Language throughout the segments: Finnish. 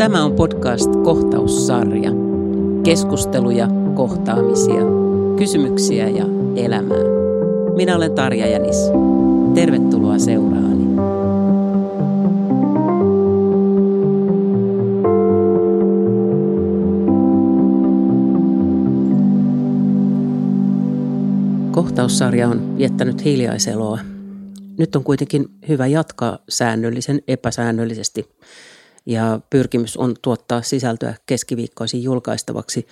Tämä on podcast Kohtaussarja. Keskusteluja, kohtaamisia, kysymyksiä ja elämää. Minä olen Tarja Jänis. Tervetuloa seuraani. Kohtaussarja on viettänyt hiljaiseloa. Nyt on kuitenkin hyvä jatkaa säännöllisen epäsäännöllisesti – ja pyrkimys on tuottaa sisältöä keskiviikkoisin julkaistavaksi.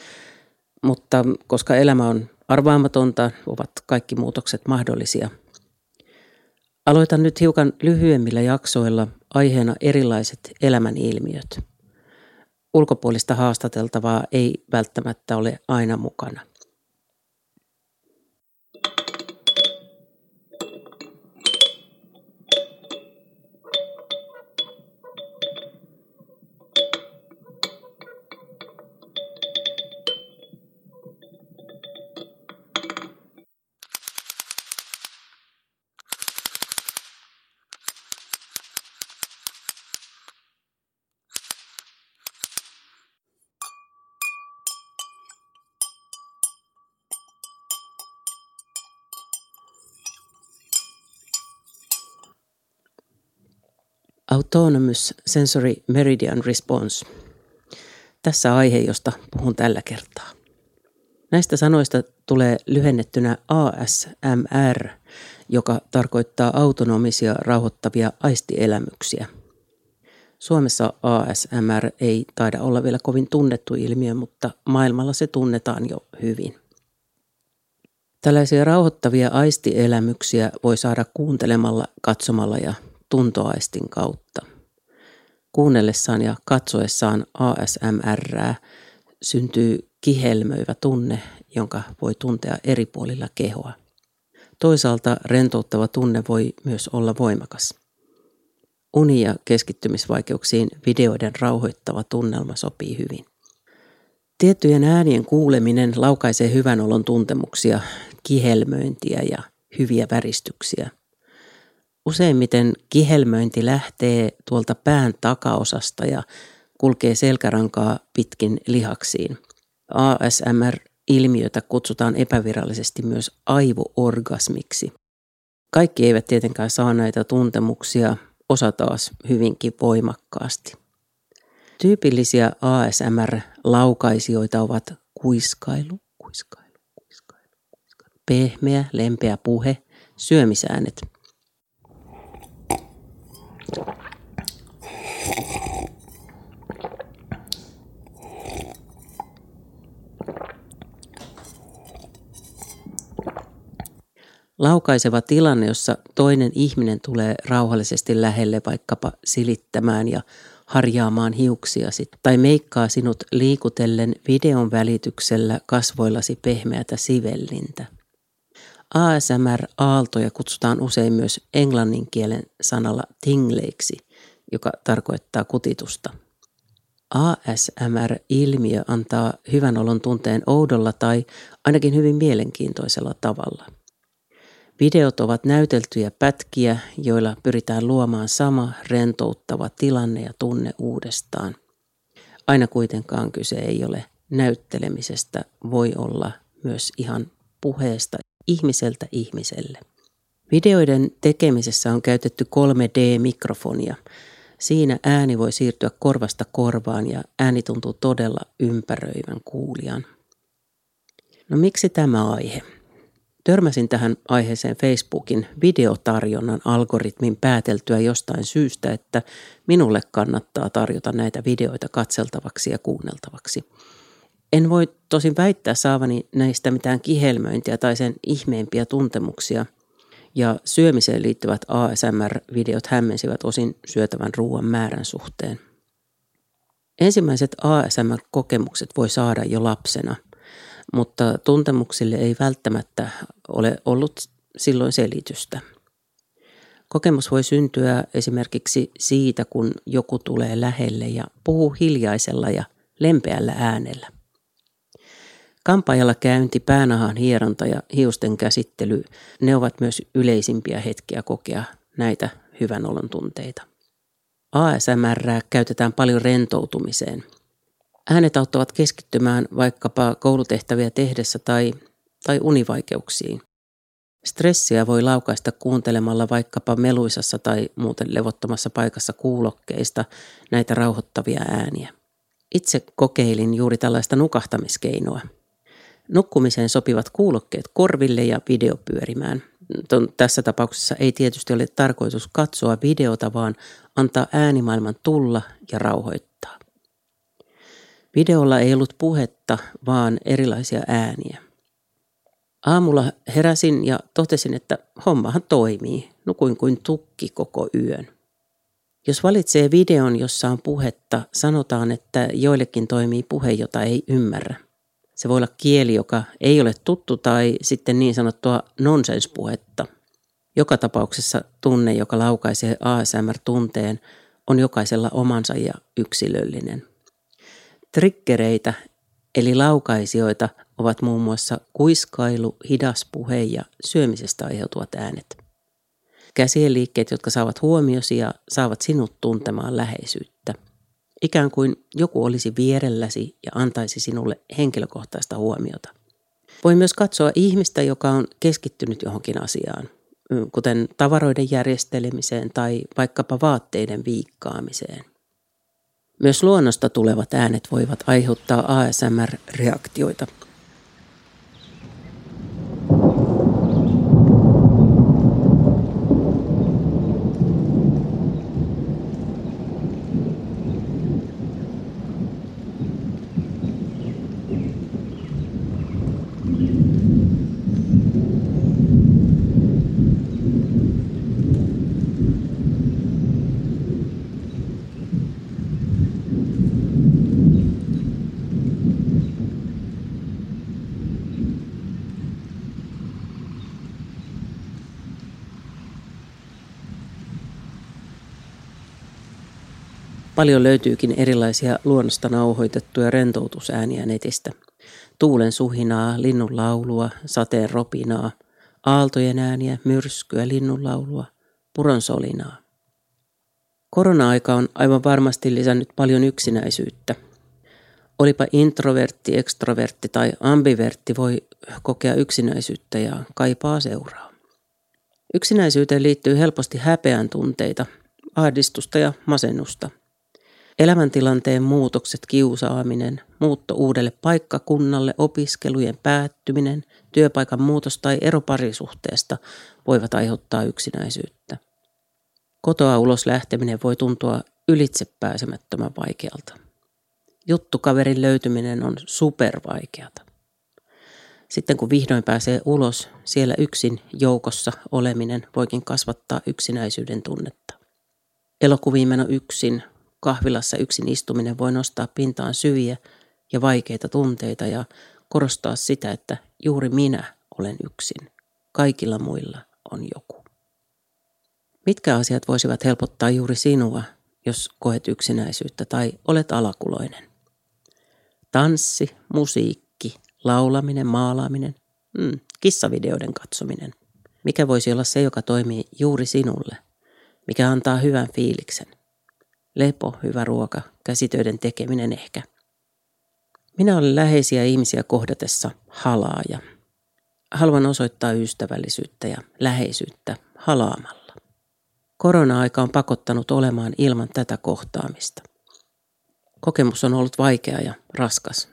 Mutta koska elämä on arvaamatonta, ovat kaikki muutokset mahdollisia. Aloitan nyt hiukan lyhyemmillä jaksoilla aiheena erilaiset elämän ilmiöt. Ulkopuolista haastateltavaa ei välttämättä ole aina mukana. Autonomous Sensory Meridian Response. Tässä aihe, josta puhun tällä kertaa. Näistä sanoista tulee lyhennettynä ASMR, joka tarkoittaa autonomisia rauhoittavia aistielämyksiä. Suomessa ASMR ei taida olla vielä kovin tunnettu ilmiö, mutta maailmalla se tunnetaan jo hyvin. Tällaisia rauhoittavia aistielämyksiä voi saada kuuntelemalla, katsomalla ja tuntoaistin kautta. Kuunnellessaan ja katsoessaan ASMR syntyy kihelmöivä tunne, jonka voi tuntea eri puolilla kehoa. Toisaalta rentouttava tunne voi myös olla voimakas. Uni- ja keskittymisvaikeuksiin videoiden rauhoittava tunnelma sopii hyvin. Tiettyjen äänien kuuleminen laukaisee hyvän olon tuntemuksia, kihelmöintiä ja hyviä väristyksiä. Useimmiten kihelmöinti lähtee tuolta pään takaosasta ja kulkee selkärankaa pitkin lihaksiin. ASMR-ilmiötä kutsutaan epävirallisesti myös aivoorgasmiksi. Kaikki eivät tietenkään saa näitä tuntemuksia, osa taas hyvinkin voimakkaasti. Tyypillisiä ASMR-laukaisijoita ovat kuiskailu, kuiskailu, kuiskailu, kuiskailu, pehmeä, lempeä puhe, syömisäänet – Laukaiseva tilanne, jossa toinen ihminen tulee rauhallisesti lähelle vaikkapa silittämään ja harjaamaan hiuksiasi tai meikkaa sinut liikutellen videon välityksellä kasvoillasi pehmeätä sivellintä. ASMR-aaltoja kutsutaan usein myös englannin kielen sanalla tingleiksi, joka tarkoittaa kutitusta. ASMR-ilmiö antaa hyvän olon tunteen oudolla tai ainakin hyvin mielenkiintoisella tavalla. Videot ovat näyteltyjä pätkiä, joilla pyritään luomaan sama rentouttava tilanne ja tunne uudestaan. Aina kuitenkaan kyse ei ole näyttelemisestä, voi olla myös ihan puheesta ihmiseltä ihmiselle. Videoiden tekemisessä on käytetty 3D-mikrofonia. Siinä ääni voi siirtyä korvasta korvaan ja ääni tuntuu todella ympäröivän kuulijan. No miksi tämä aihe? Törmäsin tähän aiheeseen Facebookin videotarjonnan algoritmin pääteltyä jostain syystä, että minulle kannattaa tarjota näitä videoita katseltavaksi ja kuunneltavaksi – en voi tosin väittää saavani näistä mitään kihelmöintiä tai sen ihmeempiä tuntemuksia, ja syömiseen liittyvät ASMR-videot hämmensivät osin syötävän ruoan määrän suhteen. Ensimmäiset ASMR-kokemukset voi saada jo lapsena, mutta tuntemuksille ei välttämättä ole ollut silloin selitystä. Kokemus voi syntyä esimerkiksi siitä, kun joku tulee lähelle ja puhuu hiljaisella ja lempeällä äänellä. Kampaajalla käynti, päänahan hieronta ja hiusten käsittely, ne ovat myös yleisimpiä hetkiä kokea näitä hyvän olon tunteita. ASMR käytetään paljon rentoutumiseen. Äänet auttavat keskittymään vaikkapa koulutehtäviä tehdessä tai, tai univaikeuksiin. Stressiä voi laukaista kuuntelemalla vaikkapa meluisassa tai muuten levottomassa paikassa kuulokkeista näitä rauhoittavia ääniä. Itse kokeilin juuri tällaista nukahtamiskeinoa. Nukkumiseen sopivat kuulokkeet korville ja video pyörimään. Tässä tapauksessa ei tietysti ole tarkoitus katsoa videota, vaan antaa äänimaailman tulla ja rauhoittaa. Videolla ei ollut puhetta, vaan erilaisia ääniä. Aamulla heräsin ja totesin, että hommahan toimii. Nukuin kuin tukki koko yön. Jos valitsee videon, jossa on puhetta, sanotaan, että joillekin toimii puhe, jota ei ymmärrä. Se voi olla kieli, joka ei ole tuttu tai sitten niin sanottua nonsenspuhetta. Joka tapauksessa tunne, joka laukaisee ASMR-tunteen, on jokaisella omansa ja yksilöllinen. Triggereitä eli laukaisijoita ovat muun muassa kuiskailu, hidas puhe ja syömisestä aiheutuvat äänet. Käsien liikkeet, jotka saavat huomiosi ja saavat sinut tuntemaan läheisyyttä. Ikään kuin joku olisi vierelläsi ja antaisi sinulle henkilökohtaista huomiota. Voi myös katsoa ihmistä, joka on keskittynyt johonkin asiaan, kuten tavaroiden järjestelemiseen tai vaikkapa vaatteiden viikkaamiseen. Myös luonnosta tulevat äänet voivat aiheuttaa ASMR-reaktioita – Paljon löytyykin erilaisia luonnosta nauhoitettuja rentoutusääniä netistä. Tuulen suhinaa, linnun laulua, sateen ropinaa, aaltojen ääniä, myrskyä, linnun laulua, puron solinaa. Korona-aika on aivan varmasti lisännyt paljon yksinäisyyttä. Olipa introvertti, ekstrovertti tai ambivertti voi kokea yksinäisyyttä ja kaipaa seuraa. Yksinäisyyteen liittyy helposti häpeän tunteita, ahdistusta ja masennusta. Elämäntilanteen muutokset, kiusaaminen, muutto uudelle paikkakunnalle, opiskelujen päättyminen, työpaikan muutos tai ero parisuhteesta voivat aiheuttaa yksinäisyyttä. Kotoa ulos lähteminen voi tuntua ylitsepääsemättömän vaikealta. Juttukaverin löytyminen on supervaikeata. Sitten kun vihdoin pääsee ulos, siellä yksin joukossa oleminen voikin kasvattaa yksinäisyyden tunnetta. Elokuviin meno yksin Kahvilassa yksin istuminen voi nostaa pintaan syviä ja vaikeita tunteita ja korostaa sitä, että juuri minä olen yksin. Kaikilla muilla on joku. Mitkä asiat voisivat helpottaa juuri sinua, jos koet yksinäisyyttä tai olet alakuloinen? Tanssi, musiikki, laulaminen, maalaaminen, mm, kissavideoiden katsominen. Mikä voisi olla se, joka toimii juuri sinulle? Mikä antaa hyvän fiiliksen? Lepo, hyvä ruoka, käsitöiden tekeminen ehkä. Minä olen läheisiä ihmisiä kohdatessa halaaja. Haluan osoittaa ystävällisyyttä ja läheisyyttä halaamalla. Korona-aika on pakottanut olemaan ilman tätä kohtaamista. Kokemus on ollut vaikea ja raskas.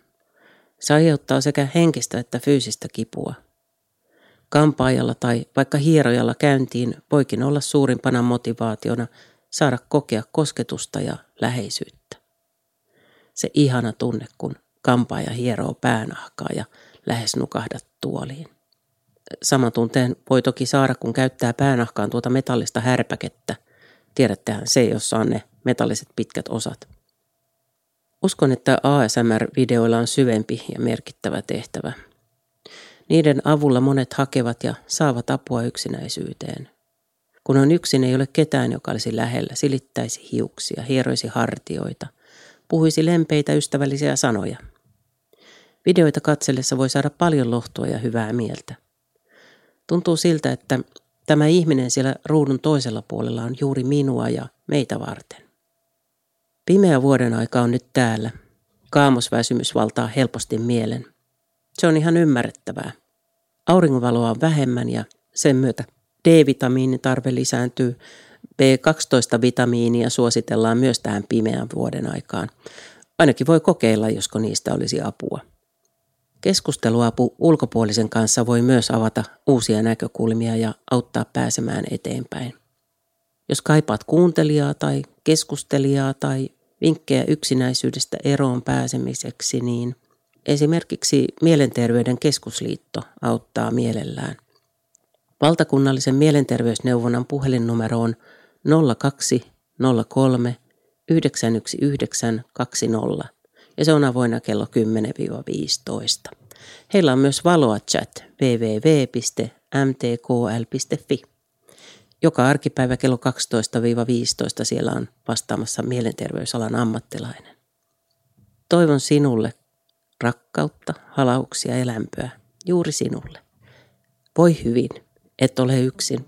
Se aiheuttaa sekä henkistä että fyysistä kipua. Kampaajalla tai vaikka hierojalla käyntiin voikin olla suurimpana motivaationa saada kokea kosketusta ja läheisyyttä. Se ihana tunne, kun kampaaja hieroo päänahkaa ja lähes nukahdat tuoliin. Sama tunteen voi toki saada, kun käyttää päänahkaan tuota metallista härpäkettä. Tiedättehän se, jossa on ne metalliset pitkät osat. Uskon, että ASMR-videoilla on syvempi ja merkittävä tehtävä. Niiden avulla monet hakevat ja saavat apua yksinäisyyteen. Kun on yksin, ei ole ketään, joka olisi lähellä, silittäisi hiuksia, hieroisi hartioita, puhuisi lempeitä ystävällisiä sanoja. Videoita katsellessa voi saada paljon lohtua ja hyvää mieltä. Tuntuu siltä, että tämä ihminen siellä ruudun toisella puolella on juuri minua ja meitä varten. Pimeä vuoden aika on nyt täällä. Kaamosväsymys valtaa helposti mielen. Se on ihan ymmärrettävää. Auringonvaloa on vähemmän ja sen myötä D-vitamiinin tarve lisääntyy. B12-vitamiinia suositellaan myös tähän pimeän vuoden aikaan. Ainakin voi kokeilla, josko niistä olisi apua. Keskusteluapu ulkopuolisen kanssa voi myös avata uusia näkökulmia ja auttaa pääsemään eteenpäin. Jos kaipaat kuuntelijaa tai keskustelijaa tai vinkkejä yksinäisyydestä eroon pääsemiseksi, niin esimerkiksi Mielenterveyden keskusliitto auttaa mielellään. Valtakunnallisen mielenterveysneuvonnan puhelinnumero on 0203 91920 ja se on avoinna kello 10-15. Heillä on myös valoa chat www.mtkl.fi. Joka arkipäivä kello 12-15 siellä on vastaamassa mielenterveysalan ammattilainen. Toivon sinulle rakkautta, halauksia ja lämpöä juuri sinulle. Voi hyvin, et ole yksin.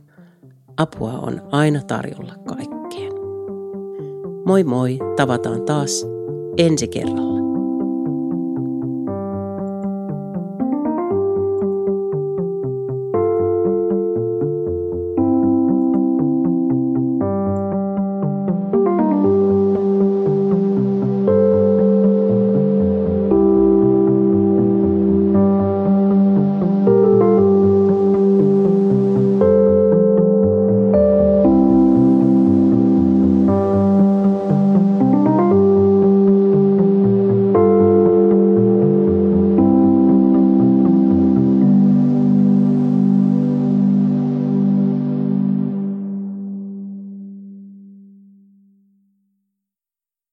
Apua on aina tarjolla kaikkeen. Moi moi, tavataan taas ensi kerralla.